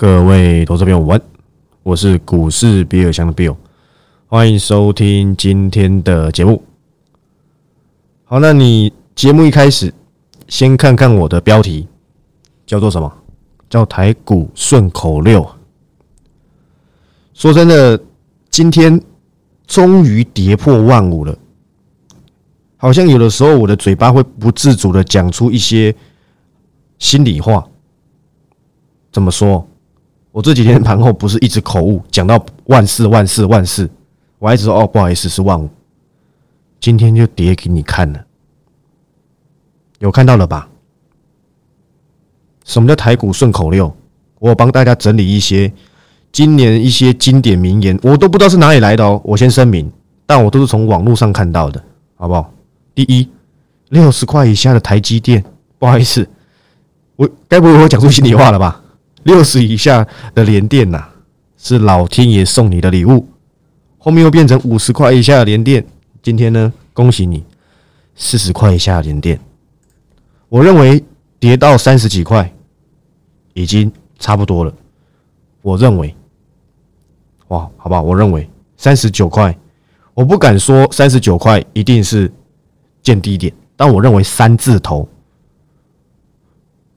各位投资朋友午安，我是股市比尔香的 Bill，欢迎收听今天的节目。好，那你节目一开始先看看我的标题，叫做什么？叫台股顺口溜。说真的，今天终于跌破万五了，好像有的时候我的嘴巴会不自主的讲出一些心里话。怎么说？我这几天盘后不是一直口误，讲到万四万四万四，我还一直说哦不好意思是万五，今天就跌给你看了，有看到了吧？什么叫台股顺口溜？我帮大家整理一些今年一些经典名言，我都不知道是哪里来的哦。我先声明，但我都是从网络上看到的，好不好？第一，六十块以下的台积电，不好意思，我该不会我讲出心里话了吧？六十以下的连电呐，是老天爷送你的礼物。后面又变成五十块以下的连电，今天呢，恭喜你，四十块以下的连电。我认为跌到三十几块，已经差不多了。我认为，哇，好吧？我认为三十九块，我不敢说三十九块一定是见低点，但我认为三字头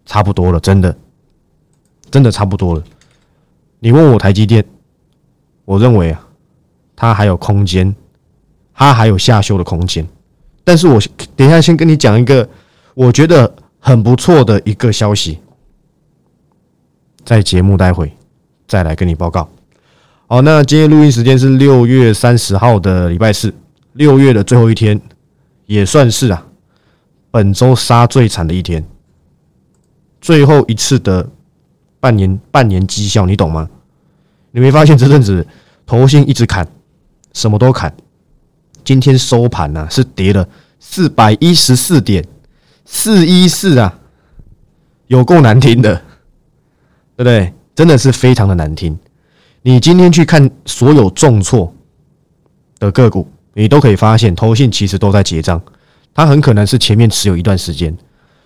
差不多了，真的。真的差不多了。你问我台积电，我认为啊，它还有空间，它还有下修的空间。但是我等一下先跟你讲一个我觉得很不错的一个消息，在节目待会再来跟你报告。好，那今天录音时间是六月三十号的礼拜四，六月的最后一天，也算是啊，本周杀最惨的一天，最后一次的。半年半年绩效，你懂吗？你没发现这阵子头线一直砍，什么都砍。今天收盘呢是跌了四百一十四点四一四啊，有够难听的，对不对？真的是非常的难听。你今天去看所有重挫的个股，你都可以发现头线其实都在结账，它很可能是前面持有一段时间，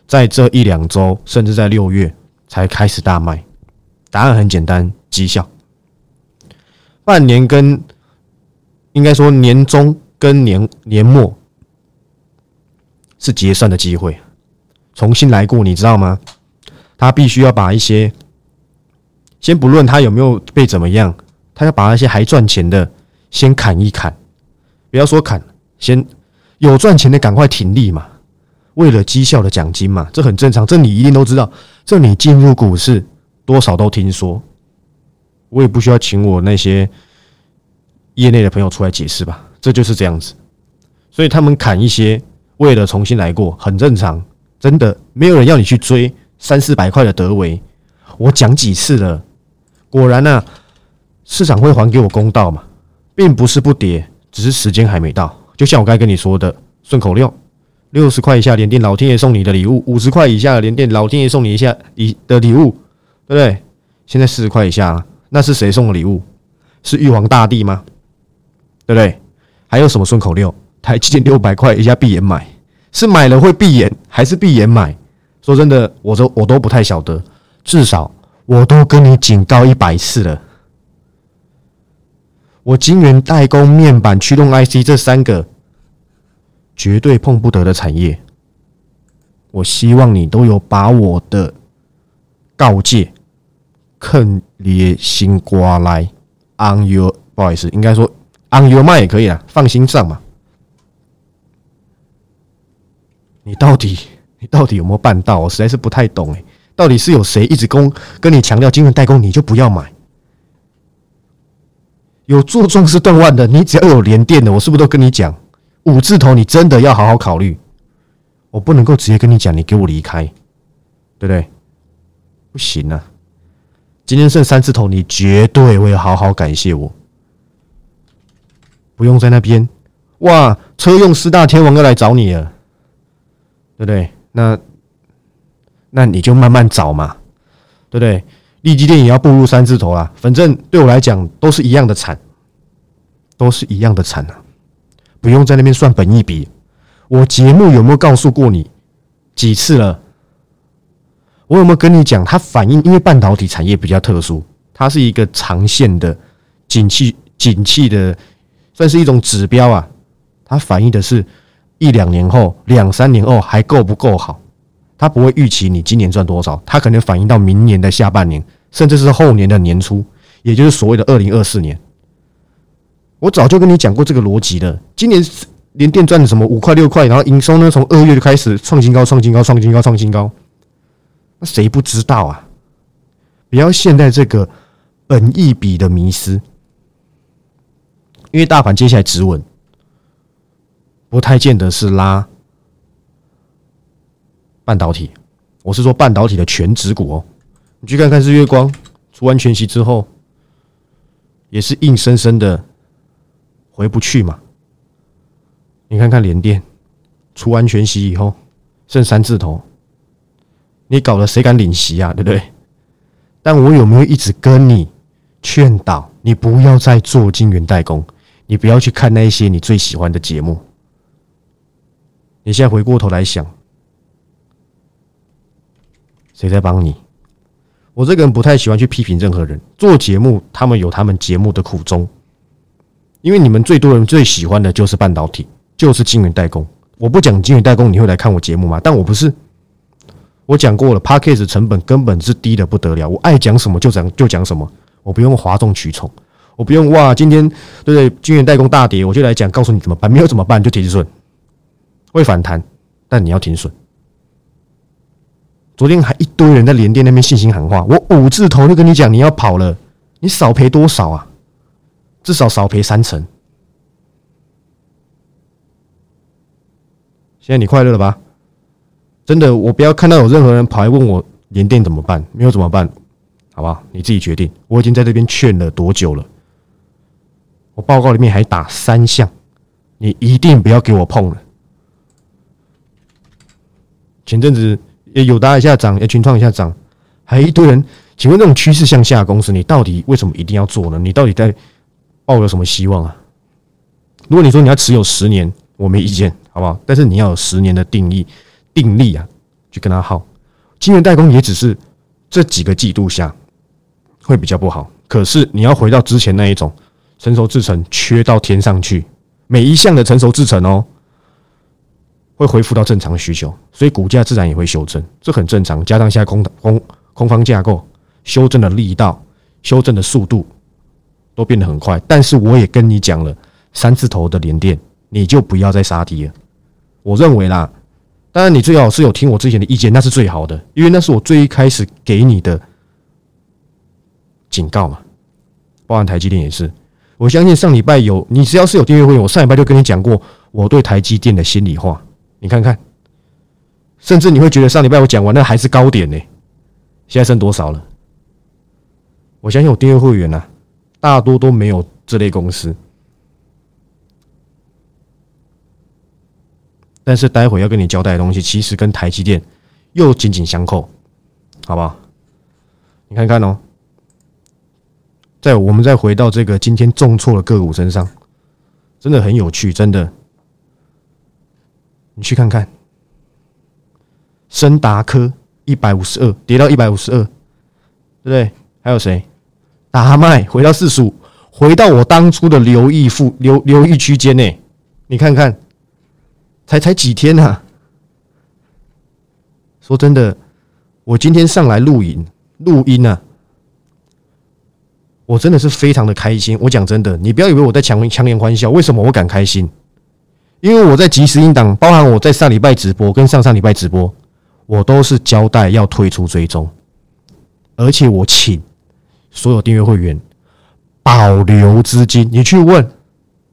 在这一两周甚至在六月才开始大卖。答案很简单，绩效。半年跟应该说年终跟年年末是结算的机会，重新来过，你知道吗？他必须要把一些，先不论他有没有被怎么样，他要把那些还赚钱的先砍一砍，不要说砍，先有赚钱的赶快停利嘛，为了绩效的奖金嘛，这很正常，这你一定都知道，这你进入股市。多少都听说，我也不需要请我那些业内的朋友出来解释吧，这就是这样子。所以他们砍一些，为了重新来过，很正常。真的没有人要你去追三四百块的德维，我讲几次了，果然呢，市场会还给我公道嘛，并不是不跌，只是时间还没到。就像我刚才跟你说的，顺口溜：六十块以下连电，老天爷送你的礼物；五十块以下的连电，老天爷送你一下礼的礼物。对不对？现在四十块以下，那是谁送的礼物？是玉皇大帝吗？对不对？还有什么顺口溜？台积电六百块一下闭眼买，是买了会闭眼，还是闭眼买？说真的，我都我都不太晓得。至少我都跟你警告一百次了。我晶圆代工、面板、驱动 IC 这三个绝对碰不得的产业，我希望你都有把我的告诫。坑列新瓜来，on your 不好意思，应该说 on your mind 也可以啊，放心上嘛。你到底你到底有没有办到？我实在是不太懂哎，到底是有谁一直跟跟你强调金圆代工，你就不要买？有做壮士断腕的，你只要有连电的，我是不是都跟你讲五字头？你真的要好好考虑。我不能够直接跟你讲，你给我离开，对不对？不行啊。今天剩三次头，你绝对会好好感谢我。不用在那边哇，车用四大天王要来找你了，对不对？那那你就慢慢找嘛，对不对？利基店也要步入三字头啊，反正对我来讲都是一样的惨，都是一样的惨啊！不用在那边算本一笔。我节目有没有告诉过你几次了？我有没有跟你讲？它反映因为半导体产业比较特殊，它是一个长线的景气，景气的算是一种指标啊。它反映的是一两年后、两三年后还够不够好？它不会预期你今年赚多少，它可能反映到明年的下半年，甚至是后年的年初，也就是所谓的二零二四年。我早就跟你讲过这个逻辑了。今年连电赚了什么五块六块，然后营收呢从二月就开始创新高、创新高、创新高、创新高，那谁不知道啊？不要陷在这个本益比的迷失，因为大盘接下来止稳，不太见得是拉半导体。我是说半导体的全指股哦，你去看看日月光出完全息之后，也是硬生生的。回不去嘛？你看看联电出完全息以后剩三字头，你搞了谁敢领息啊？对不对？但我有没有一直跟你劝导你不要再做晶圆代工？你不要去看那一些你最喜欢的节目。你现在回过头来想，谁在帮你？我这个人不太喜欢去批评任何人做节目，他们有他们节目的苦衷。因为你们最多人最喜欢的就是半导体，就是晶圆代工。我不讲晶圆代工，你会来看我节目吗？但我不是，我讲过了 p a c k a g e 成本根本是低的不得了。我爱讲什么就讲就讲什么，我不用哗众取宠，我不用哇，今天对不对？晶圆代工大跌，我就来讲，告诉你怎么办。没有怎么办，就停损，会反弹，但你要停损。昨天还一堆人在联电那边信心喊话，我五字头就跟你讲，你要跑了，你少赔多少啊？至少少赔三成。现在你快乐了吧？真的，我不要看到有任何人跑来问我连电怎么办，没有怎么办，好不好？你自己决定。我已经在这边劝了多久了？我报告里面还打三项，你一定不要给我碰了。前阵子也有搭一下涨，也群创一下涨，还一堆人。请问这种趋势向下的公司，你到底为什么一定要做呢？你到底在？抱有什么希望啊？如果你说你要持有十年，我没意见，好不好？但是你要有十年的定义定力啊，去跟他耗。晶圆代工也只是这几个季度下会比较不好，可是你要回到之前那一种成熟制程缺到天上去，每一项的成熟制程哦，会恢复到正常的需求，所以股价自然也会修正，这很正常。加上现在空空空方架构修正的力道、修正的速度。都变得很快，但是我也跟你讲了，三字头的连电，你就不要再杀低了。我认为啦，当然你最好是有听我之前的意见，那是最好的，因为那是我最一开始给你的警告嘛。包含台积电也是，我相信上礼拜有你只要是有订阅会员，我上礼拜就跟你讲过我对台积电的心里话。你看看，甚至你会觉得上礼拜我讲完那还是高点呢，现在剩多少了？我相信我订阅会员呢。大多都没有这类公司，但是待会要跟你交代的东西，其实跟台积电又紧紧相扣，好不好？你看看哦，在我们再回到这个今天重挫的个股身上，真的很有趣，真的，你去看看，深达科一百五十二跌到一百五十二，对不对？还有谁？达麦回到四十五，回到我当初的留意附留留意区间内，你看看，才才几天啊！说真的，我今天上来录影录音呢，我真的是非常的开心。我讲真的，你不要以为我在强强颜欢笑。为什么我敢开心？因为我在即时音档，包含我在上礼拜直播跟上上礼拜直播，我都是交代要退出追踪，而且我请。所有订阅会员保留资金，你去问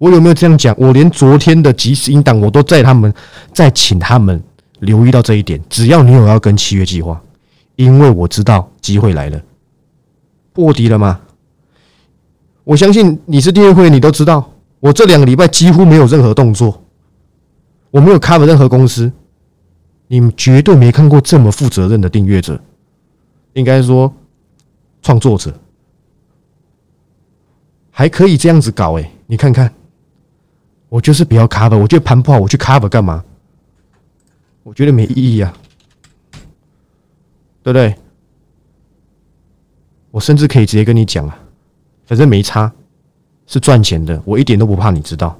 我有没有这样讲？我连昨天的即时音档我都在他们在请他们留意到这一点。只要你有要跟契约计划，因为我知道机会来了，破底了吗？我相信你是订阅会，你都知道，我这两个礼拜几乎没有任何动作，我没有 cover 任何公司，你们绝对没看过这么负责任的订阅者，应该说创作者。还可以这样子搞哎，你看看，我就是不要 cover，我觉得盘不好，我去 cover 干嘛？我觉得没意义啊。对不对？我甚至可以直接跟你讲啊，反正没差，是赚钱的，我一点都不怕。你知道，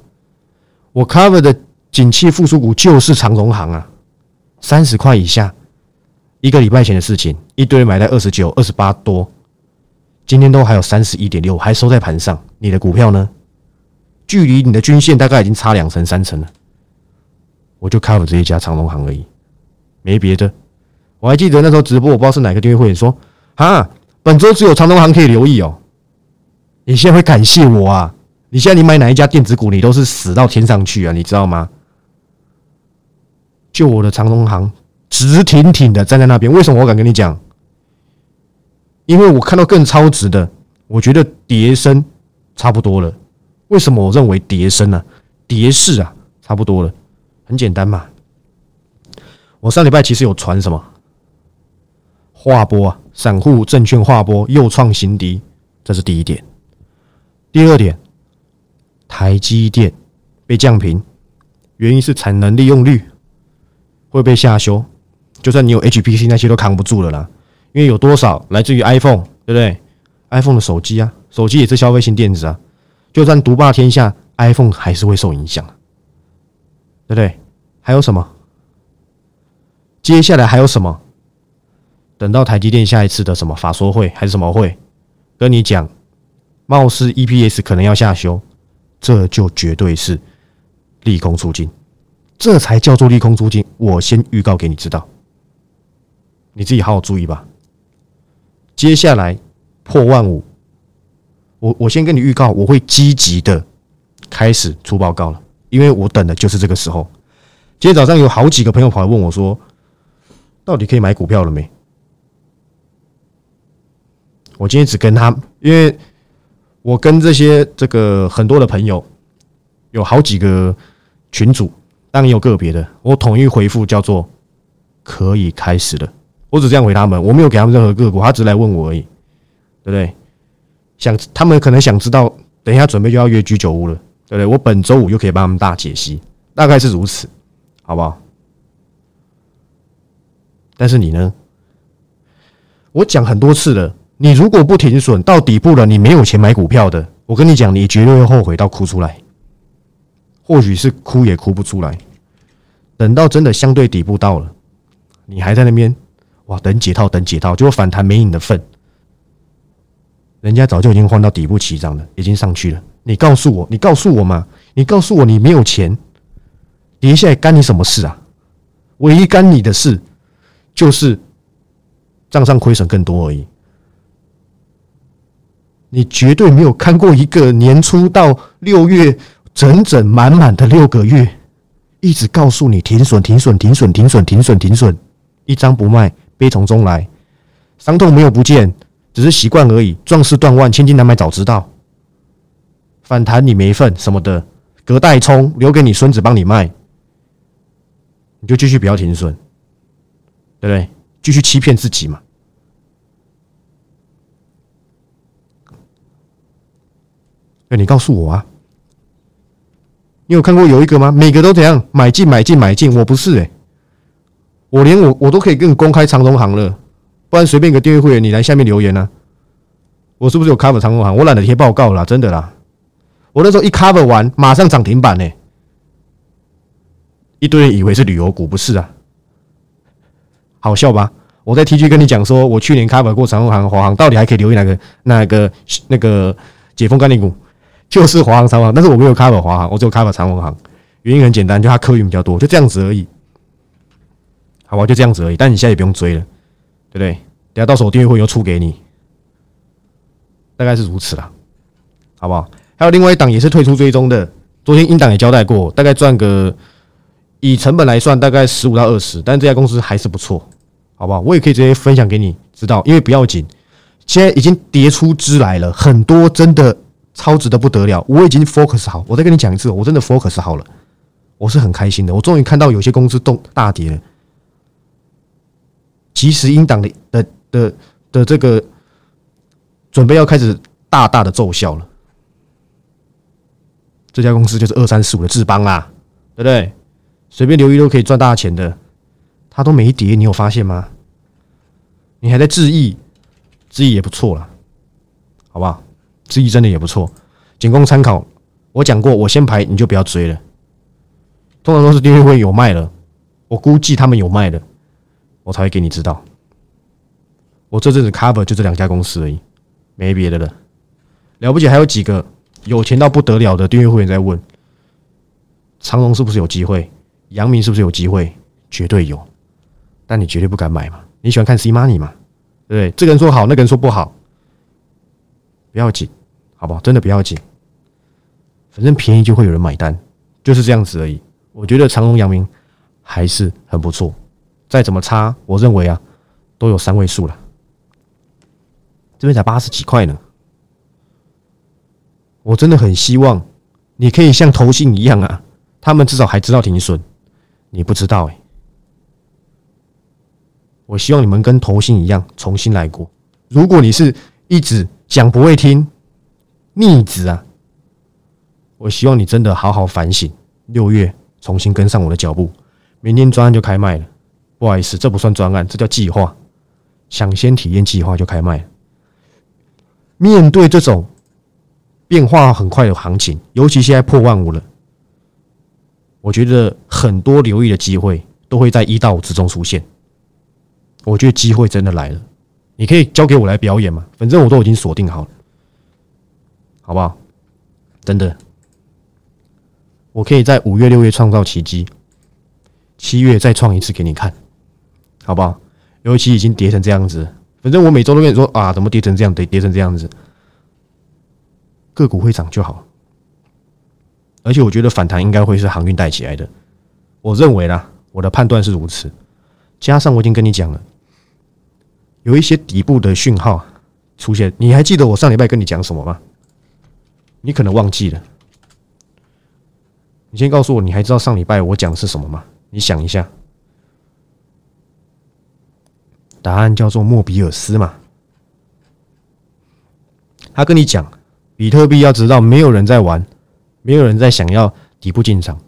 我 cover 的景气复苏股就是长荣行啊，三十块以下，一个礼拜前的事情，一堆买在二十九、二十八多，今天都还有三十一点六，还收在盘上。你的股票呢？距离你的均线大概已经差两层、三层了。我就 cover 这一家长隆行而已，没别的。我还记得那时候直播，我不知道是哪个订阅会员说啊。本周只有长隆行可以留意哦。你现在会感谢我啊？你现在你买哪一家电子股，你都是死到天上去啊，你知道吗？就我的长隆行直挺挺的站在那边，为什么我敢跟你讲？因为我看到更超值的，我觉得叠升差不多了。为什么我认为叠升呢？叠势啊，差不多了，很简单嘛。我上礼拜其实有传什么？划波啊，散户证券划波又创新低，这是第一点。第二点，台积电被降频，原因是产能利用率会被下修。就算你有 HPC 那些都扛不住了啦，因为有多少来自于 iPhone，对不对？iPhone 的手机啊，手机也是消费性电子啊，就算独霸天下，iPhone 还是会受影响，对不对？还有什么？接下来还有什么？等到台积电下一次的什么法说会还是什么会，跟你讲，貌似 EPS 可能要下修，这就绝对是利空出尽，这才叫做利空出尽。我先预告给你知道，你自己好好注意吧。接下来破万五，我我先跟你预告，我会积极的开始出报告了，因为我等的就是这个时候。今天早上有好几个朋友跑来问我说，到底可以买股票了没？我今天只跟他，因为我跟这些这个很多的朋友有好几个群组，当然有个别的，我统一回复叫做可以开始了。我只这样回他们，我没有给他们任何个股，他只来问我而已，对不对？想他们可能想知道，等一下准备就要约居酒屋了，对不对？我本周五又可以帮他们大解析，大概是如此，好不好？但是你呢？我讲很多次了。你如果不停损到底部了，你没有钱买股票的，我跟你讲，你绝对会后悔到哭出来。或许是哭也哭不出来。等到真的相对底部到了，你还在那边哇等解套等解套，结果反弹没你的份。人家早就已经换到底部起涨了，已经上去了。你告诉我，你告诉我嘛？你告诉我你没有钱，跌下来干你什么事啊？唯一干你的事就是账上亏损更多而已。你绝对没有看过一个年初到六月整整满满的六个月，一直告诉你停损、停损、停损、停损、停损、停损，一张不卖，悲从中来，伤痛没有不见，只是习惯而已。壮士断腕，千金难买早知道。反弹你没份什么的，隔代冲留给你孙子帮你卖，你就继续不要停损，对不对？继续欺骗自己嘛。你告诉我啊，你有看过有一个吗？每个都怎样买进买进买进？我不是哎，我连我我都可以跟你公开长荣行了，不然随便一个订阅会员你来下面留言呢，我是不是有 cover 长荣行？我懒得贴报告了，真的啦，我那时候一 cover 完马上涨停板呢，一堆人以为是旅游股，不是啊，好笑吧？我在 T G 跟你讲说，我去年 cover 过长荣行、华航，到底还可以留意哪个、那个、那个解封概念股？就是华航、长航，但是我没有 cover 华航，我只有 cover 长航。原因很简单，就它客运比较多，就这样子而已。好吧，就这样子而已。但你现在也不用追了，对不对？等下到时候订阅会又出给你，大概是如此啦，好不好？还有另外一档也是退出追踪的，昨天英档也交代过，大概赚个以成本来算，大概十五到二十，但这家公司还是不错，好不好？我也可以直接分享给你知道，因为不要紧，现在已经叠出枝来了，很多真的。超值的不得了，我已经 focus 好。我再跟你讲一次，我真的 focus 好了，我是很开心的。我终于看到有些公司动大跌了，其实英档的的的的这个准备要开始大大的奏效了。这家公司就是二三四五的智邦啊，对不对？随便留意都可以赚大钱的，它都没跌，你有发现吗？你还在质疑，质疑也不错了，好不好？质疑真的也不错，仅供参考。我讲过，我先排，你就不要追了。通常都是订阅会有卖了，我估计他们有卖的，我才会给你知道。我这阵子 cover 就这两家公司而已，没别的了。了不起，还有几个有钱到不得了的订阅会员在问：长隆是不是有机会？阳明是不是有机会？绝对有，但你绝对不敢买嘛？你喜欢看 C money 嘛？对不对？这个人说好，那个人说不好，不要紧，好不好？真的不要紧。反正便宜就会有人买单，就是这样子而已。我觉得长隆、阳明还是很不错，再怎么差，我认为啊，都有三位数了。这边才八十几块呢，我真的很希望你可以像投信一样啊，他们至少还知道停损，你不知道哎。我希望你们跟投信一样重新来过。如果你是一直讲不会听，逆子啊！我希望你真的好好反省，六月重新跟上我的脚步。明天专案就开卖了，不好意思，这不算专案，这叫计划。想先体验计划就开卖。面对这种变化很快的行情，尤其现在破万五了，我觉得很多留意的机会都会在一到五之中出现。我觉得机会真的来了，你可以交给我来表演嘛，反正我都已经锁定好了，好不好？真的。我可以在五月、六月创造奇迹，七月再创一次给你看，好不好？尤其已经跌成这样子，反正我每周都跟你说啊，怎么跌成这样，跌跌成这样子，个股会涨就好。而且我觉得反弹应该会是航运带起来的，我认为啦，我的判断是如此。加上我已经跟你讲了，有一些底部的讯号出现，你还记得我上礼拜跟你讲什么吗？你可能忘记了。你先告诉我，你还知道上礼拜我讲的是什么吗？你想一下，答案叫做莫比尔斯嘛。他跟你讲，比特币要知道没有人在玩，没有人在想要底部进场。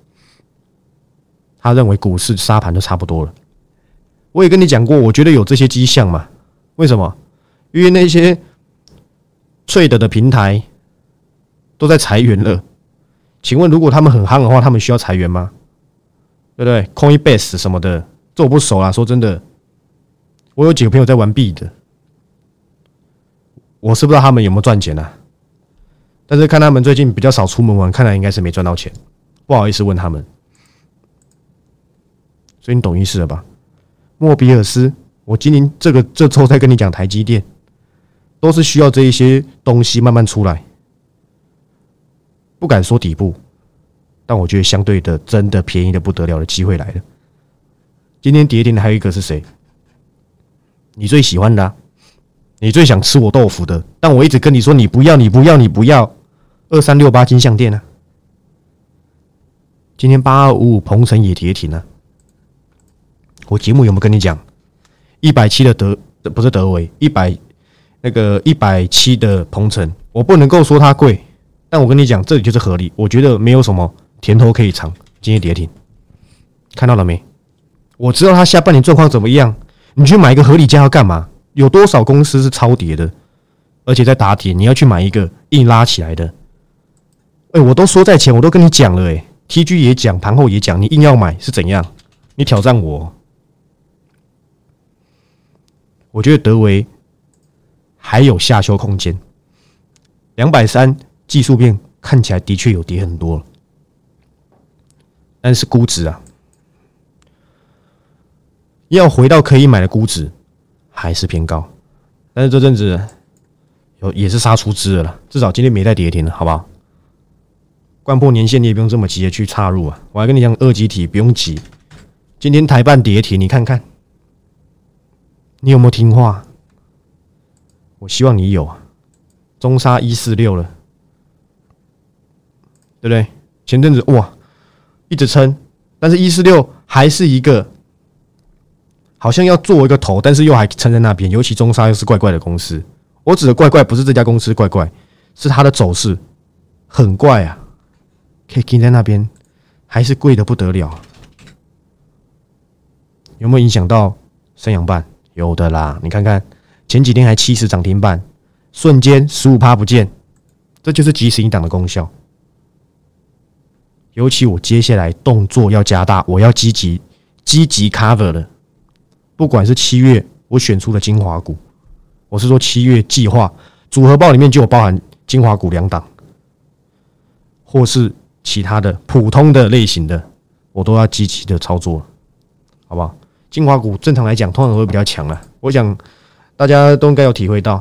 他认为股市沙盘都差不多了。我也跟你讲过，我觉得有这些迹象嘛。为什么？因为那些 trade 的平台都在裁员了。请问，如果他们很夯的话，他们需要裁员吗？对不对？Coinbase 什么的，这我不熟啊。说真的，我有几个朋友在玩币的，我是不知道他们有没有赚钱啊。但是看他们最近比较少出门玩，看来应该是没赚到钱。不好意思问他们，所以你懂意思了吧？莫比尔斯，我今年这个这周在跟你讲台积电，都是需要这一些东西慢慢出来。不敢说底部，但我觉得相对的，真的便宜的不得了的机会来了。今天跌停的还有一个是谁？你最喜欢的，你最想吃我豆腐的，但我一直跟你说你不要，你不要，你不要。二三六八金项店呢？今天八二五五鹏程也跌停了。我节目有没有跟你讲？一百七的德不是德维，一百那个一百七的鹏程，我不能够说它贵。但我跟你讲，这里就是合理，我觉得没有什么甜头可以尝。今天跌停，看到了没？我知道它下半年状况怎么样。你去买一个合理价要干嘛？有多少公司是超跌的，而且在打铁，你要去买一个硬拉起来的？哎，我都说在前，我都跟你讲了，哎，TG 也讲，盘后也讲，你硬要买是怎样？你挑战我？我觉得德维还有下修空间，两百三。技术面看起来的确有跌很多，但是估值啊，要回到可以买的估值还是偏高。但是这阵子有也是杀出资了，至少今天没带跌停了，好不好？关破年线你也不用这么急的去插入啊！我还跟你讲，二级体不用急。今天台半跌停，你看看，你有没有听话？我希望你有啊。中沙一四六了。对不对？前阵子哇，一直撑，但是一四六还是一个好像要做一个头，但是又还撑在那边。尤其中沙又是怪怪的公司，我指的怪怪不是这家公司怪怪，是它的走势很怪啊，可以停在那边，还是贵的不得了。有没有影响到三阳半？有的啦，你看看前几天还七十涨停板，瞬间十五趴不见，这就是及时引档的功效。尤其我接下来动作要加大，我要积极积极 cover 了。不管是七月我选出的精华股，我是说七月计划组合包里面就有包含精华股两档，或是其他的普通的类型的，我都要积极的操作，好不好？精华股正常来讲通常会比较强了，我想大家都应该有体会到，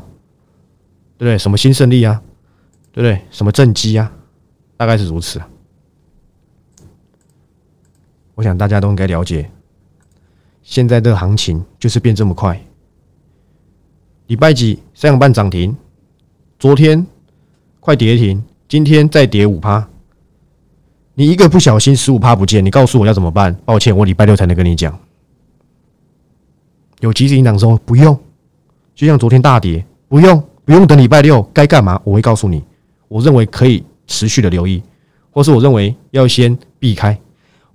对不对？什么新胜利啊，对不对？什么正机啊，大概是如此。我想大家都应该了解，现在的行情就是变这么快。礼拜几三点半涨停，昨天快跌停，今天再跌五趴。你一个不小心十五趴不见，你告诉我要怎么办？抱歉，我礼拜六才能跟你讲。有即时引导说不用，就像昨天大跌，不用不用等礼拜六该干嘛，我会告诉你。我认为可以持续的留意，或是我认为要先避开。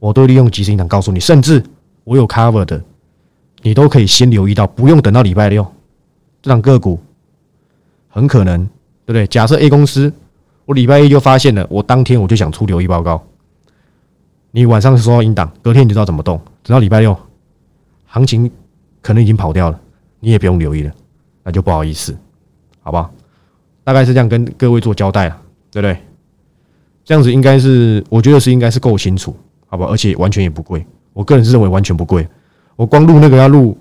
我都利用即时引导告诉你，甚至我有 cover 的，你都可以先留意到，不用等到礼拜六。这档个股很可能，对不对？假设 A 公司，我礼拜一就发现了，我当天我就想出留意报告。你晚上收到引导，隔天你就知道怎么动。等到礼拜六，行情可能已经跑掉了，你也不用留意了，那就不好意思，好不好？大概是这样跟各位做交代了，对不对？这样子应该是，我觉得是应该是够清楚。好吧，而且完全也不贵，我个人是认为完全不贵。我光录那个要录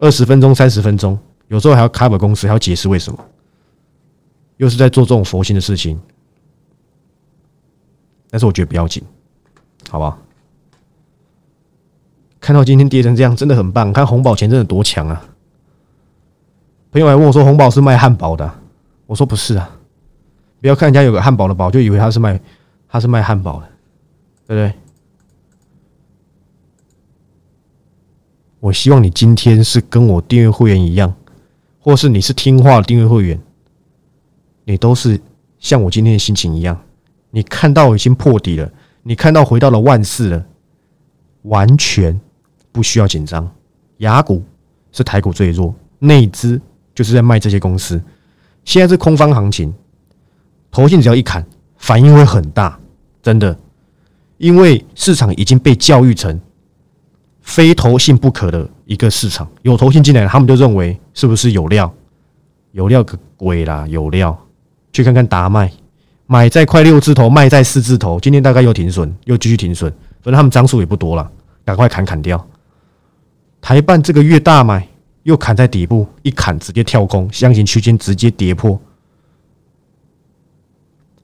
二十分钟、三十分钟，有时候还要 cover 公司，还要解释为什么，又是在做这种佛心的事情。但是我觉得不要紧，好吧？看到今天跌成这样，真的很棒。看红宝钱真的多强啊！朋友还问我说：“红宝是卖汉堡的？”我说：“不是啊，不要看人家有个汉堡的堡，就以为他是卖他是卖汉堡的，对不对？”我希望你今天是跟我订阅会员一样，或是你是听话的订阅会员，你都是像我今天的心情一样。你看到已经破底了，你看到回到了万四了，完全不需要紧张。雅股是台股最弱，内资就是在卖这些公司。现在是空方行情，头信只要一砍，反应会很大，真的，因为市场已经被教育成。非投信不可的一个市场，有投信进来，他们就认为是不是有料？有料个鬼啦！有料，去看看达麦，买在快六字头，卖在四字头，今天大概又停损，又继续停损，反正他们张数也不多了，赶快砍砍掉。台办这个月大买，又砍在底部，一砍直接跳空，箱型区间直接跌破。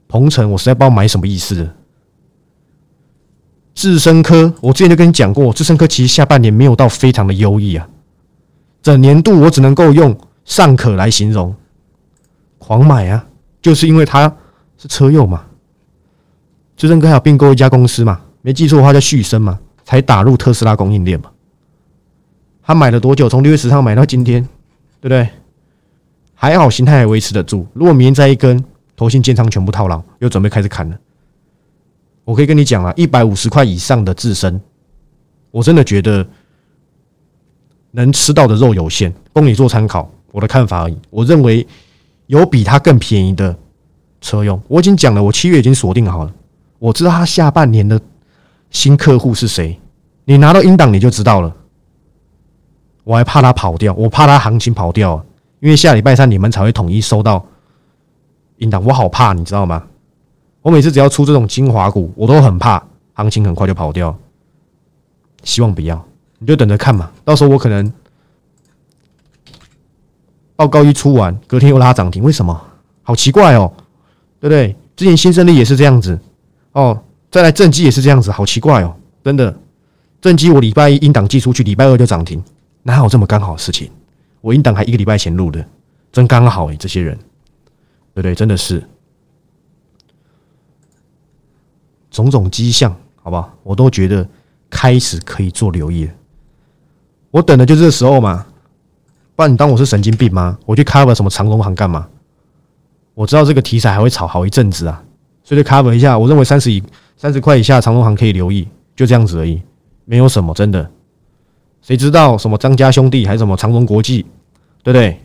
鹏程，我实在不知道买什么意思。智深科，我之前就跟你讲过，智深科其实下半年没有到非常的优异啊。整年度我只能够用尚可来形容，狂买啊，就是因为它是车用嘛。智深科还有并购一家公司嘛，没记错的话叫旭升嘛，才打入特斯拉供应链嘛。他买了多久？从六月十号买到今天，对不对？还好形态还维持得住。如果明天再一根，头新建仓全部套牢，又准备开始砍了。我可以跟你讲了，一百五十块以上的自身，我真的觉得能吃到的肉有限，供你做参考，我的看法而已。我认为有比它更便宜的车用，我已经讲了，我七月已经锁定好了，我知道他下半年的新客户是谁，你拿到英档你就知道了。我还怕他跑掉，我怕他行情跑掉，因为下礼拜三你们才会统一收到英档，我好怕，你知道吗？我每次只要出这种精华股，我都很怕行情很快就跑掉。希望不要，你就等着看嘛。到时候我可能报告一出完，隔天又拉涨停，为什么？好奇怪哦，对不对？之前新胜利也是这样子哦，再来正机也是这样子，好奇怪哦，真的。正机我礼拜一阴档寄出去，礼拜二就涨停，哪有这么刚好的事情？我阴档还一个礼拜前录的，真刚好哎，这些人，对不对？真的是。种种迹象，好不好？我都觉得开始可以做留意了。我等的就是这时候嘛，不然你当我是神经病吗？我去 cover 什么长隆行干嘛？我知道这个题材还会炒好一阵子啊，所以就 cover 一下。我认为三十以三十块以下长隆行可以留意，就这样子而已，没有什么真的。谁知道什么张家兄弟还是什么长龙国际，对不对？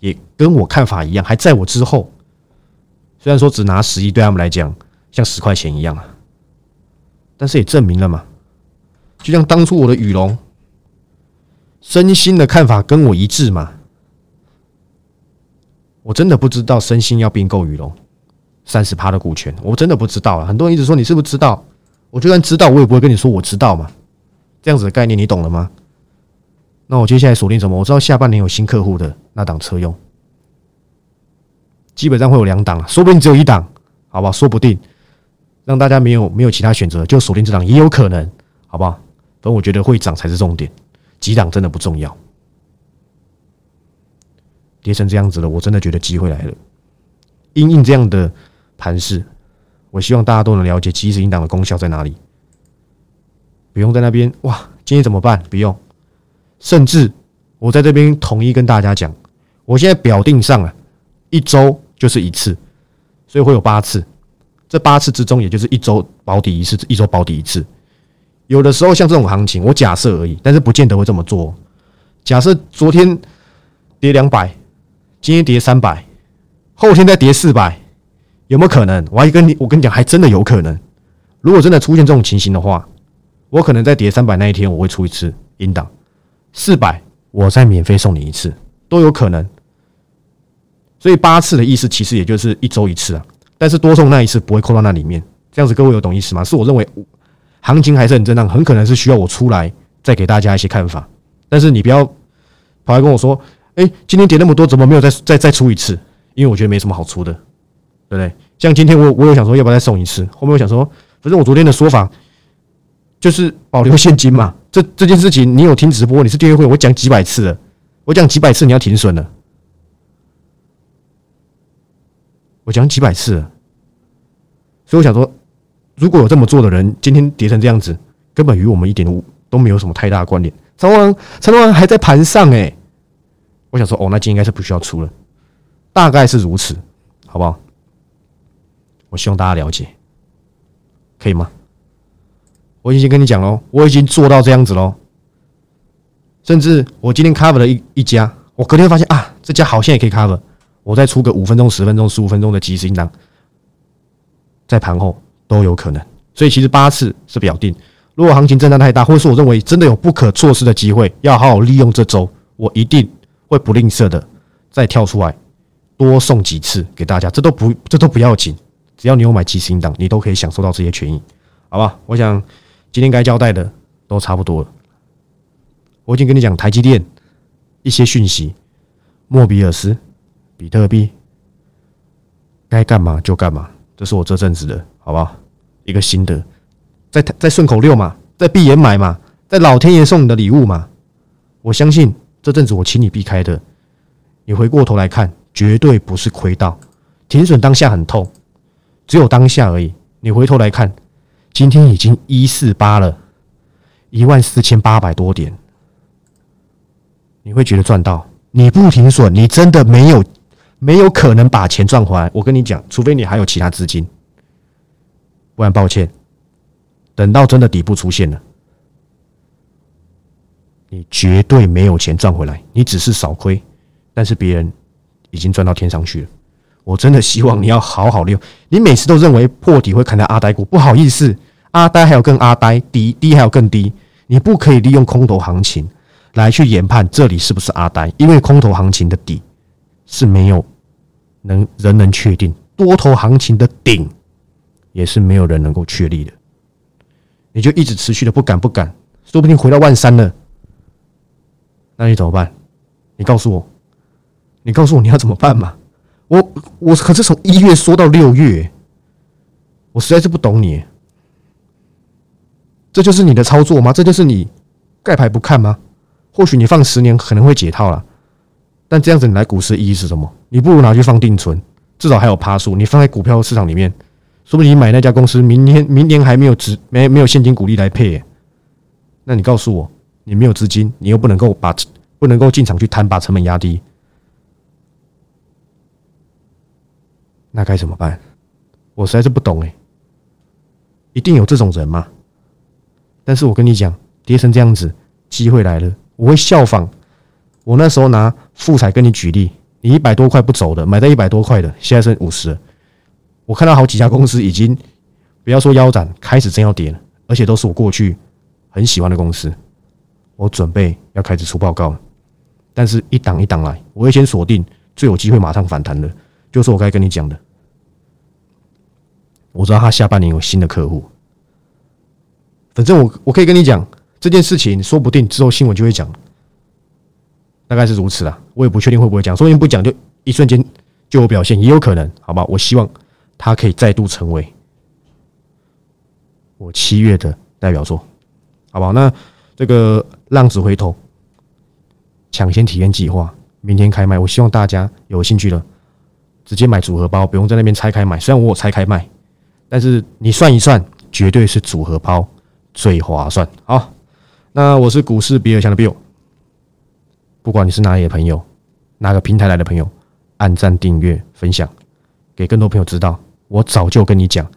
也跟我看法一样，还在我之后。虽然说只拿十亿，对他们来讲像十块钱一样啊，但是也证明了嘛，就像当初我的羽龙，身心的看法跟我一致嘛。我真的不知道身心要并购羽龙三十趴的股权，我真的不知道啊。很多人一直说你是不是知道？我就算知道，我也不会跟你说我知道嘛。这样子的概念你懂了吗？那我接下来锁定什么？我知道下半年有新客户的那档车用。基本上会有两档，说不定只有一档，好吧？说不定让大家没有没有其他选择，就锁定这档也有可能，好不好？反正我觉得会涨才是重点，几档真的不重要。跌成这样子了，我真的觉得机会来了。因应这样的盘势，我希望大家都能了解即时引档的功效在哪里。不用在那边哇，今天怎么办？不用，甚至我在这边统一跟大家讲，我现在表定上了。一周就是一次，所以会有八次。这八次之中，也就是一周保底一次，一周保底一次。有的时候像这种行情，我假设而已，但是不见得会这么做。假设昨天跌两百，今天跌三百，后天再跌四百，有没有可能？我还跟你，我跟你讲，还真的有可能。如果真的出现这种情形的话，我可能在跌三百那一天，我会出一次引导四百，我再免费送你一次，都有可能。所以八次的意思其实也就是一周一次啊，但是多送那一次不会扣到那里面，这样子各位有懂意思吗？是我认为行情还是很震荡，很可能是需要我出来再给大家一些看法。但是你不要跑来跟我说，哎，今天跌那么多，怎么没有再再再出一次？因为我觉得没什么好出的，对。不对？像今天我我有想说要不要再送一次，后面我想说，反正我昨天的说法。就是保留现金嘛。这这件事情你有听直播，你是订阅会，我讲几百次了，我讲几百次你要停损了。我讲几百次了，所以我想说，如果有这么做的人，今天跌成这样子，根本与我们一点都没有什么太大的关联。长王，长王还在盘上哎，我想说，哦，那今天应该是不需要出了，大概是如此，好不好？我希望大家了解，可以吗？我已经跟你讲喽，我已经做到这样子喽，甚至我今天 cover 了一一家，我隔天发现啊，这家好像也可以 cover。我再出个五分钟、十分钟、十五分钟的即时应当，在盘后都有可能，所以其实八次是表定。如果行情震荡太大，或是我认为真的有不可错失的机会，要好好利用这周，我一定会不吝啬的再跳出来多送几次给大家。这都不这都不要紧，只要你有买即时应当，你都可以享受到这些权益，好吧？我想今天该交代的都差不多了。我已经跟你讲台积电一些讯息，莫比尔斯。比特币该干嘛就干嘛，这是我这阵子的好不好？一个心得，在在顺口溜嘛，在闭眼买嘛，在老天爷送你的礼物嘛。我相信这阵子我请你避开的，你回过头来看，绝对不是亏到停损当下很痛，只有当下而已。你回头来看，今天已经一四八了，一万四千八百多点，你会觉得赚到？你不停损，你真的没有。没有可能把钱赚回来，我跟你讲，除非你还有其他资金，不然抱歉，等到真的底部出现了，你绝对没有钱赚回来，你只是少亏，但是别人已经赚到天上去了。我真的希望你要好好利用。你每次都认为破底会看到阿呆股，不好意思，阿呆还有更阿呆，低低还有更低，你不可以利用空头行情来去研判这里是不是阿呆，因为空头行情的底是没有。能人能确定多头行情的顶，也是没有人能够确立的。你就一直持续的不敢不敢，说不定回到万三了，那你怎么办？你告诉我，你告诉我你要怎么办嘛？我我可是从一月说到六月，我实在是不懂你。这就是你的操作吗？这就是你盖牌不看吗？或许你放十年可能会解套了。但这样子你来股市意义是什么？你不如拿去放定存，至少还有趴数。你放在股票市场里面，说不定你买那家公司，明天明年还没有值，没没有现金股利来配。那你告诉我，你没有资金，你又不能够把不能够进场去摊，把成本压低，那该怎么办？我实在是不懂哎，一定有这种人吗？但是我跟你讲，跌成这样子，机会来了，我会效仿。我那时候拿富彩跟你举例，你一百多块不走的，买到一百多块的，现在剩五十。我看到好几家公司已经不要说腰斩，开始真要跌了，而且都是我过去很喜欢的公司。我准备要开始出报告了，但是一档一档来，我会先锁定最有机会马上反弹的，就是我该跟你讲的。我知道他下半年有新的客户，反正我我可以跟你讲这件事情，说不定之后新闻就会讲，大概是如此啦。我也不确定会不会讲，说不定不讲就一瞬间就有表现，也有可能，好吧？我希望他可以再度成为我七月的代表作，好不好？那这个浪子回头抢先体验计划明天开卖，我希望大家有兴趣的直接买组合包，不用在那边拆开买。虽然我有拆开卖。但是你算一算，绝对是组合包最划算。好，那我是股市比尔强的 Bill，不管你是哪里的朋友，哪个平台来的朋友，按赞、订阅、分享，给更多朋友知道。我早就跟你讲，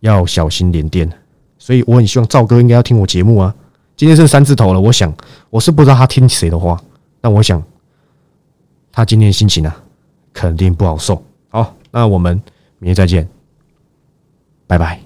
要小心连电，所以我很希望赵哥应该要听我节目啊。今天是三字头了，我想我是不知道他听谁的话，但我想他今天心情啊，肯定不好受。好，那我们明天再见。拜拜。